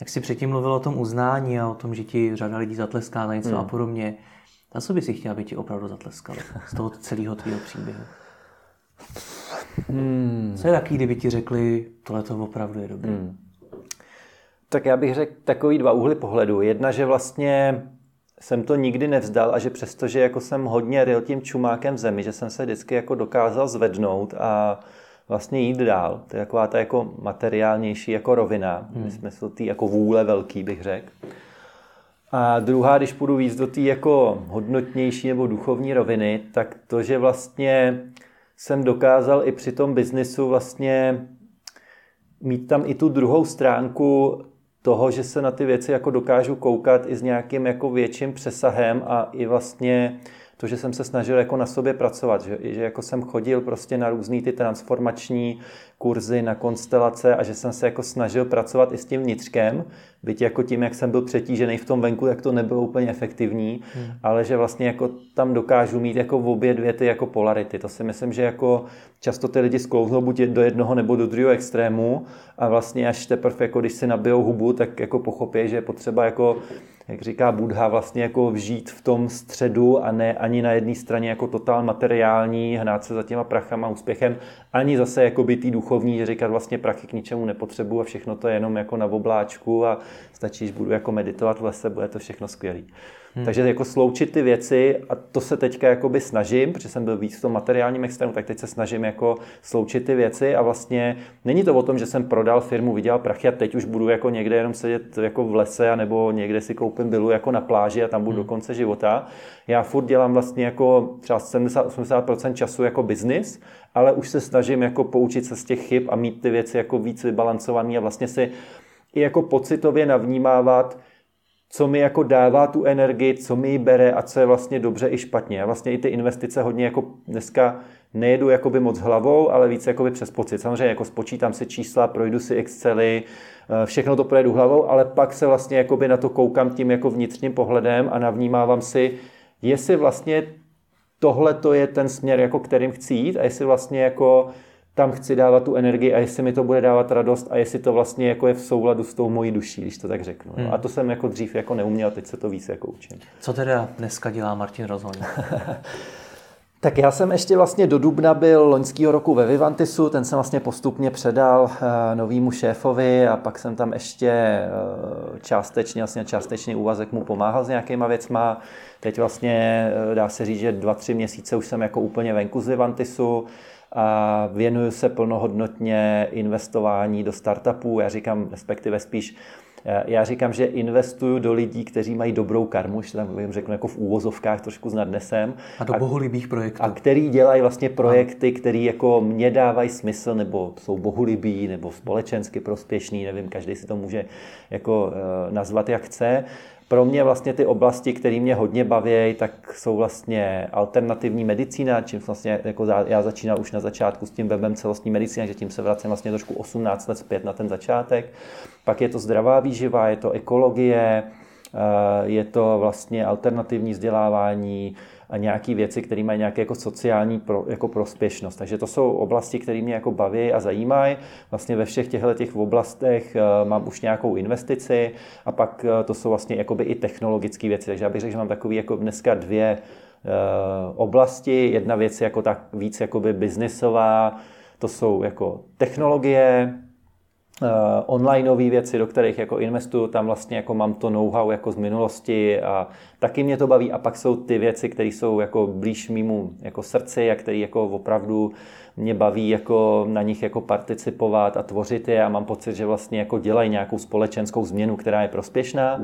Jak jsi předtím mluvil o tom uznání a o tom, že ti řada lidí zatleská na něco hmm. a podobně, na co by si chtěl, aby ti opravdu zatleskali z toho celého tvého příběhu? Hmm. Co je takový, kdyby ti řekli, tohle to opravdu je dobré? Hmm. Tak já bych řekl takový dva úhly pohledu. Jedna, že vlastně jsem to nikdy nevzdal a že přesto, že jako jsem hodně ryl tím čumákem v zemi, že jsem se vždycky jako dokázal zvednout a vlastně jít dál. To je taková ta jako materiálnější jako rovina, hmm. smysl té jako vůle velký bych řekl. A druhá, když půjdu víc do té jako hodnotnější nebo duchovní roviny, tak to, že vlastně jsem dokázal i při tom biznisu vlastně mít tam i tu druhou stránku toho, že se na ty věci jako dokážu koukat i s nějakým jako větším přesahem a i vlastně to, že jsem se snažil jako na sobě pracovat, že, že jako jsem chodil prostě na různý ty transformační kurzy na konstelace a že jsem se jako snažil pracovat i s tím vnitřkem, byť jako tím, jak jsem byl přetížený v tom venku, tak to nebylo úplně efektivní, hmm. ale že vlastně jako tam dokážu mít jako v obě dvě ty jako polarity. To si myslím, že jako často ty lidi sklouznou buď do jednoho nebo do druhého extrému a vlastně až teprve jako když si nabijou hubu, tak jako pochopí, že je potřeba jako jak říká Budha, vlastně jako vžít v tom středu a ne ani na jedné straně jako totál materiální, hnát se za těma prachama, úspěchem, ani zase jako by tý duchovní, že říkat vlastně prachy k ničemu nepotřebuji a všechno to je jenom jako na obláčku a stačí, že budu jako meditovat v lese, bude to všechno skvělé. Hmm. Takže jako sloučit ty věci a to se teďka jakoby snažím, protože jsem byl víc v tom materiálním extrému, tak teď se snažím jako sloučit ty věci a vlastně není to o tom, že jsem prodal firmu, vydělal prachy a teď už budu jako někde jenom sedět jako v lese nebo někde si koupím bylu jako na pláži a tam budu hmm. do konce života. Já furt dělám vlastně jako třeba 70-80% času jako biznis, ale už se snažím jako poučit se z těch chyb a mít ty věci jako víc vybalancovaný a vlastně si i jako pocitově navnímávat, co mi jako dává tu energii, co mi ji bere a co je vlastně dobře i špatně. A vlastně i ty investice hodně jako dneska nejedu jakoby moc hlavou, ale více jakoby přes pocit. Samozřejmě jako spočítám si čísla, projdu si Excely, eh, všechno to projedu hlavou, ale pak se vlastně jakoby na to koukám tím jako vnitřním pohledem a navnímávám si, jestli vlastně tohle to je ten směr, jako kterým chci jít a jestli vlastně jako tam chci dávat tu energii a jestli mi to bude dávat radost a jestli to vlastně jako je v souladu s tou mojí duší, když to tak řeknu. Hmm. A to jsem jako dřív jako neuměl, teď se to víc jako učím. Co teda dneska dělá Martin Rozhoň? [LAUGHS] Tak já jsem ještě vlastně do Dubna byl loňského roku ve Vivantisu, ten jsem vlastně postupně předal eh, novýmu šéfovi a pak jsem tam ještě eh, částečně, vlastně částečný úvazek mu pomáhal s nějakýma věcma. Teď vlastně eh, dá se říct, že dva, tři měsíce už jsem jako úplně venku z Vivantisu a věnuju se plnohodnotně investování do startupů. Já říkám, respektive spíš já říkám, že investuju do lidí, kteří mají dobrou karmu, že tam jim řeknu jako v úvozovkách trošku s nadnesem. A do bohulibých projektů. A který dělají vlastně projekty, které jako mě dávají smysl, nebo jsou bohulibí, nebo společensky prospěšný, nevím, každý si to může jako uh, nazvat, jak chce. Pro mě vlastně ty oblasti, které mě hodně baví, tak jsou vlastně alternativní medicína, čím vlastně jako já začínal už na začátku s tím webem celostní medicína, že tím se vracím vlastně trošku 18 let zpět na ten začátek. Pak je to zdravá výživa, je to ekologie, eh, je to vlastně alternativní vzdělávání, nějaké věci, které mají nějaké jako sociální pro, jako prospěšnost. Takže to jsou oblasti, které mě jako baví a zajímají. Vlastně ve všech těchto těch oblastech uh, mám už nějakou investici a pak uh, to jsou vlastně jakoby i technologické věci. Takže já bych řekl, že mám takový jako dneska dvě uh, oblasti. Jedna věc je jako tak víc jakoby biznisová, to jsou jako technologie, onlineové věci, do kterých jako investuju, tam vlastně jako mám to know-how jako z minulosti a taky mě to baví. A pak jsou ty věci, které jsou jako blíž mýmu jako srdci a které jako opravdu mě baví jako na nich jako participovat a tvořit je. A mám pocit, že vlastně jako dělají nějakou společenskou změnu, která je prospěšná.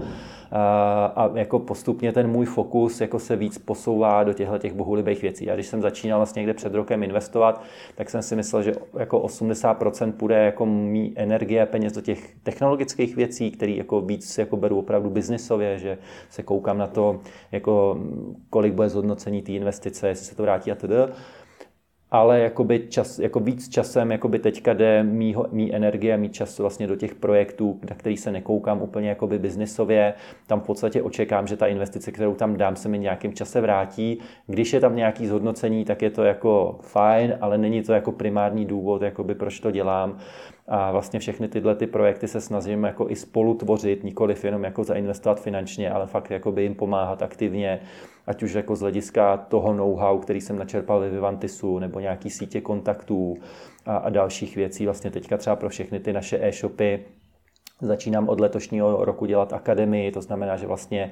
A, a jako postupně ten můj fokus jako se víc posouvá do těchto těch bohulibých věcí. A když jsem začínal vlastně někde před rokem investovat, tak jsem si myslel, že jako 80% půjde jako mý energie a peněz do těch technologických věcí, které jako víc jako beru opravdu biznisově, že se koukám na to, jako kolik bude zhodnocení té investice, jestli se to vrátí a tedy ale jakoby čas, jako víc časem jakoby teďka jde mý, mý energie, mý čas vlastně do těch projektů, na který se nekoukám úplně jakoby biznisově. Tam v podstatě očekám, že ta investice, kterou tam dám, se mi nějakým čase vrátí. Když je tam nějaký zhodnocení, tak je to jako fajn, ale není to jako primární důvod, jakoby proč to dělám. A vlastně všechny tyhle ty projekty se snažím jako i spolu tvořit, nikoliv jenom jako zainvestovat finančně, ale fakt jako by jim pomáhat aktivně, ať už jako z hlediska toho know-how, který jsem načerpal ve Vivantisu, nebo nějaký sítě kontaktů a, a dalších věcí. Vlastně teďka třeba pro všechny ty naše e-shopy Začínám od letošního roku dělat akademii, to znamená, že vlastně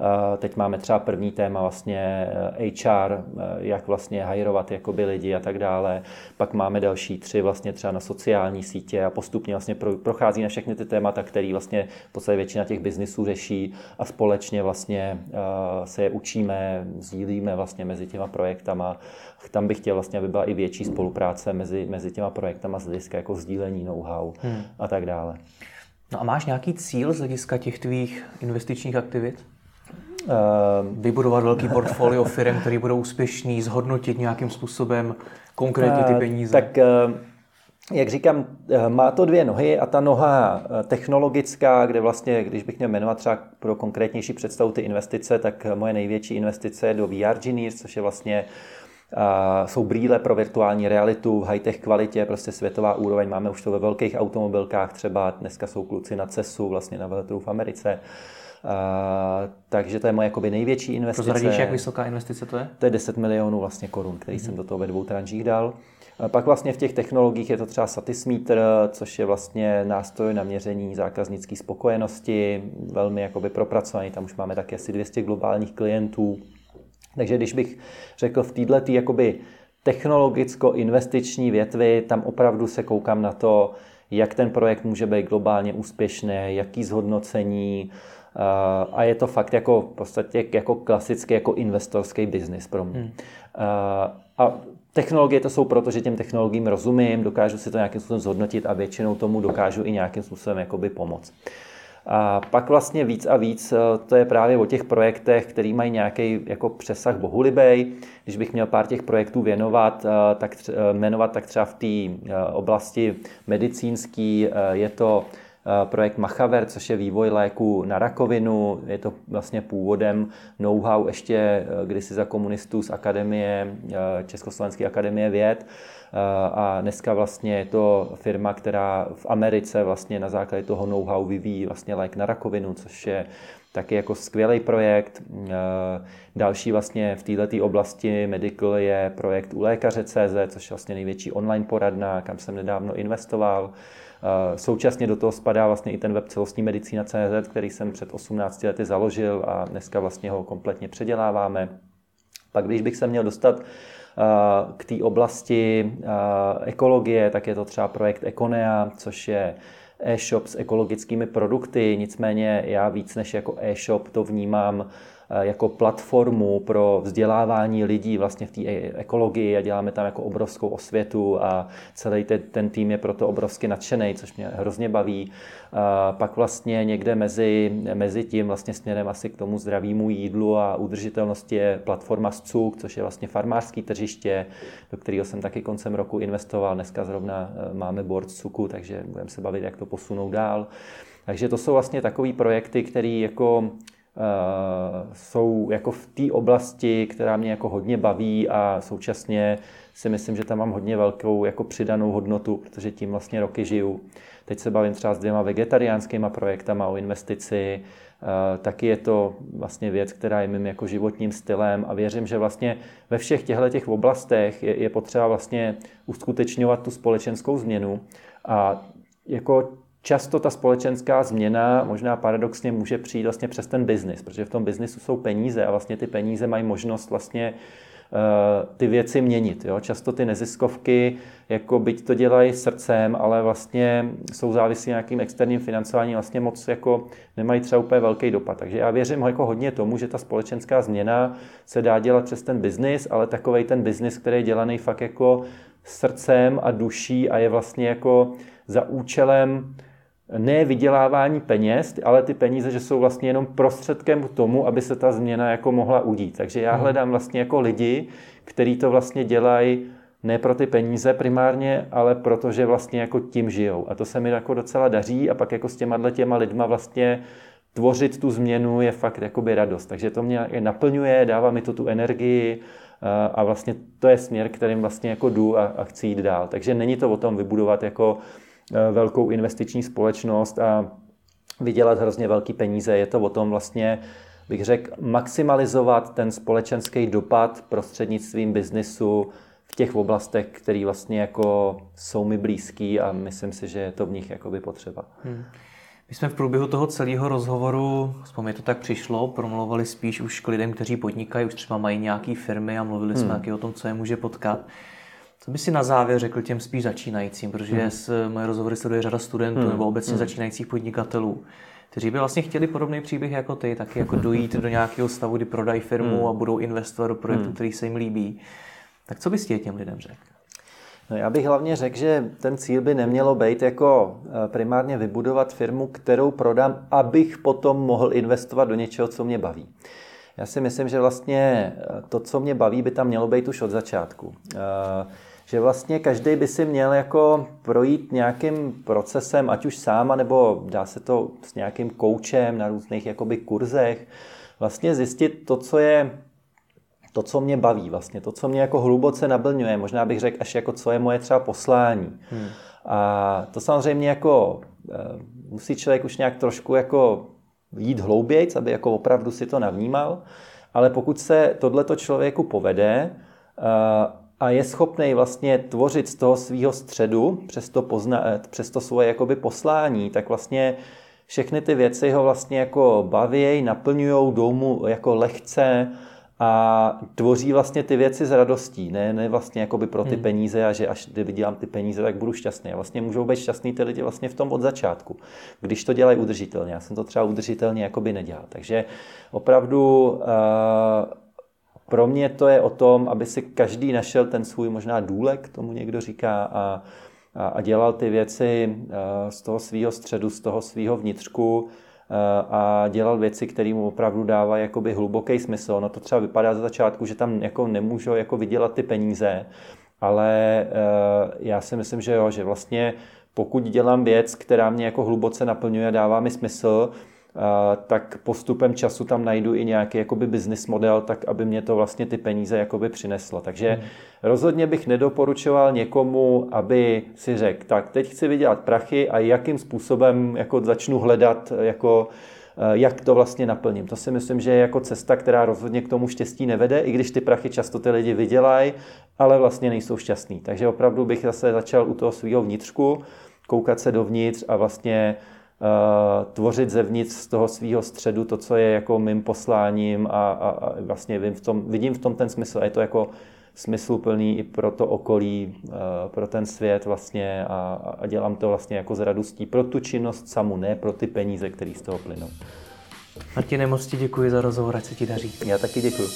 Eh, teď máme třeba první téma vlastně HR, eh, eh, jak vlastně hajrovat jakoby lidi a tak dále. Pak máme další tři vlastně třeba na sociální sítě a postupně vlastně prochází na všechny ty témata, které vlastně v podstatě většina těch biznisů řeší a společně vlastně se je učíme, sdílíme vlastně mezi těma projektama. Tam bych chtěl vlastně, aby byla i větší spolupráce mezi, mezi těma projektama z hlediska jako sdílení know-how hmm. a tak dále. No a máš nějaký cíl z hlediska těch tvých investičních aktivit? Eh, vybudovat velký portfolio firm, které budou úspěšní, zhodnotit nějakým způsobem konkrétně ty eh, peníze? Tak eh, jak říkám, má to dvě nohy a ta noha technologická, kde vlastně, když bych měl jmenovat třeba pro konkrétnější představu ty investice, tak moje největší investice je do VR Genius, což je vlastně jsou brýle pro virtuální realitu v high-tech kvalitě, prostě světová úroveň. Máme už to ve velkých automobilkách třeba, dneska jsou kluci na CESu, vlastně na veletru v Americe. Uh, takže to je moje jakoby největší investice. Prozradíš, jak vysoká investice to je? To je 10 milionů vlastně korun, který mm-hmm. jsem do toho ve dvou tranžích dal. Pak vlastně v těch technologiích je to třeba Satismeter, což je vlastně nástroj na měření zákaznické spokojenosti, velmi jakoby propracovaný, tam už máme taky asi 200 globálních klientů. Takže když bych řekl v této jakoby technologicko-investiční větvi, tam opravdu se koukám na to, jak ten projekt může být globálně úspěšný, jaký zhodnocení, a je to fakt jako v podstatě jako klasický jako investorský biznis pro mě. Hmm. A Technologie to jsou proto, že těm technologiím rozumím, dokážu si to nějakým způsobem zhodnotit a většinou tomu dokážu i nějakým způsobem jakoby pomoct. A pak vlastně víc a víc eh, to je právě o těch projektech, který mají nějaký jako přesah bohulibej. Když bych měl pár těch projektů věnovat, eh, tak eh, jmenovat, tak třeba v té oblasti medicínský je to projekt Machaver, což je vývoj léku na rakovinu. Je to vlastně původem know-how ještě eh, kdysi za komunistů z akademie, eh, Československé akademie věd. A dneska vlastně je to firma, která v Americe vlastně na základě toho know-how vyvíjí vlastně lék na rakovinu, což je taky jako skvělý projekt. Další vlastně v této oblasti medical je projekt u lékaře CZ, což je vlastně největší online poradna, kam jsem nedávno investoval. Současně do toho spadá vlastně i ten web celostní medicína CZ, který jsem před 18 lety založil a dneska vlastně ho kompletně předěláváme. Pak když bych se měl dostat k té oblasti ekologie, tak je to třeba projekt Econea, což je e-shop s ekologickými produkty, nicméně já víc než jako e-shop to vnímám Eh, jako platformu pro vzdělávání lidí vlastně v té ekologii a děláme tam jako obrovskou osvětu a celý ten, ten tým je proto obrovsky nadšený, což mě hrozně baví. A pak vlastně někde mezi, mezi tím vlastně směrem asi k tomu zdravému jídlu a udržitelnosti je platforma SCUK, což je vlastně farmářský tržiště, do kterého jsem taky koncem roku investoval. Dneska zrovna eh, máme board SCUKu, takže budeme se bavit, jak to posunout dál. Takže to jsou vlastně takové projekty, které jako Eh, jsou jako v té oblasti, která mě jako hodně baví a současně si myslím, že tam mám hodně velkou jako přidanou hodnotu, protože tím vlastně roky žiju. Teď se bavím třeba s dvěma vegetariánskýma projektama o investici, eh, taky je to vlastně věc, která je mým jako životním stylem a věřím, že vlastně ve všech těchto těch oblastech je, je potřeba vlastně uskutečňovat tu společenskou změnu a jako často ta společenská změna možná paradoxně může přijít vlastně přes ten biznis, protože v tom biznisu jsou peníze a vlastně ty peníze mají možnost vlastně eh, ty věci měnit. Jo? Často ty neziskovky, jako byť to dělají srdcem, ale vlastně jsou závislí nějakým externím financováním, vlastně moc jako nemají třeba úplně velký dopad. Takže já věřím jako hodně tomu, že ta společenská změna se dá dělat přes ten biznis, ale takový ten biznis, který je dělaný fakt jako srdcem a duší a je vlastně jako za účelem ne vydělávání peněz, ale ty peníze, že jsou vlastně jenom prostředkem k tomu, aby se ta změna jako mohla udít. Takže já hmm. hledám vlastně jako lidi, kteří to vlastně dělají ne pro ty peníze primárně, ale protože vlastně jako tím žijou. A to se mi jako docela daří a pak jako s těma těma lidma vlastně tvořit tu změnu je fakt jakoby radost. Takže to mě naplňuje, dává mi to tu energii a vlastně to je směr, kterým vlastně jako jdu a, a chci jít dál. Takže není to o tom vybudovat jako velkou investiční společnost a vydělat hrozně velký peníze. Je to o tom vlastně, bych řekl, maximalizovat ten společenský dopad prostřednictvím biznisu v těch oblastech, které vlastně jako jsou mi blízký a myslím si, že je to v nich jakoby potřeba. Hmm. My jsme v průběhu toho celého rozhovoru, aspoň mi to tak přišlo, promluvali spíš už k lidem, kteří podnikají, už třeba mají nějaké firmy a mluvili hmm. jsme taky o tom, co je může potkat. Co by si na závěr řekl těm spíš začínajícím, protože hmm. s moje rozhovory sleduje řada studentů hmm. nebo obecně hmm. začínajících podnikatelů, kteří by vlastně chtěli podobný příběh jako ty, taky jako dojít do nějakého stavu, kdy prodají firmu hmm. a budou investovat do projektu, hmm. který se jim líbí. Tak co bys těm lidem řekl? No já bych hlavně řekl, že ten cíl by nemělo být jako eh, primárně vybudovat firmu, kterou prodám, abych potom mohl investovat do něčeho, co mě baví. Já si myslím, že vlastně eh, to, co mě baví, by tam mělo být už od začátku. Uh, že vlastně každý by si měl jako projít nějakým procesem, ať už sám, nebo dá se to s nějakým koučem na různých jakoby kurzech, vlastně zjistit to, co je to, co mě baví vlastně, to, co mě jako hluboce naplňuje, možná bych řekl až jako co je moje třeba poslání. Hmm. A to samozřejmě jako eh, musí člověk už nějak trošku jako jít hloubějc, aby jako opravdu si to navnímal, ale pokud se tohleto člověku povede eh, a je schopný vlastně tvořit z toho svého středu přes to, pozna, eh, přes to svoje jakoby poslání, tak vlastně všechny ty věci ho vlastně jako baví, naplňují, jdou mu jako lehce, a tvoří vlastně ty věci s radostí, ne, ne vlastně jakoby pro ty hmm. peníze a že až kdy vydělám ty peníze, tak budu šťastný. A vlastně můžou být šťastný ty lidi vlastně v tom od začátku, když to dělají udržitelně. Já jsem to třeba udržitelně jakoby nedělal. Takže opravdu uh, pro mě to je o tom, aby si každý našel ten svůj možná důlek, tomu někdo říká, a, a, a dělal ty věci uh, z toho svého středu, z toho svého vnitřku, Eh, a dělal věci, které mu opravdu dávají jakoby hluboký smysl. No to třeba vypadá za začátku, že tam jako nemůžou jako vydělat ty peníze, ale eh, já si myslím, že jo, že vlastně pokud dělám věc, která mě jako hluboce naplňuje a dává mi smysl, tak postupem času tam najdu i nějaký jakoby business model, tak aby mě to vlastně ty peníze jakoby přineslo. Takže hmm. rozhodně bych nedoporučoval někomu, aby si řekl, tak teď chci vydělat prachy a jakým způsobem jako začnu hledat jako jak to vlastně naplním. To si myslím, že je jako cesta, která rozhodně k tomu štěstí nevede, i když ty prachy často ty lidi vydělají, ale vlastně nejsou šťastní. Takže opravdu bych zase začal u toho svého vnitřku, koukat se dovnitř a vlastně Eh, tvořit zevnitř z toho svého středu to, co je jako mým posláním a, a, a vlastně vidím v, tom, vidím v tom ten smysl. A je to jako smysluplný i pro to okolí, eh, pro ten svět vlastně a, a dělám to vlastně jako z radostí pro tu činnost samu, ne pro ty peníze, které z toho plynou. Martine, moc ti děkuji za rozhovor, ať se ti daří. Já taky děkuji.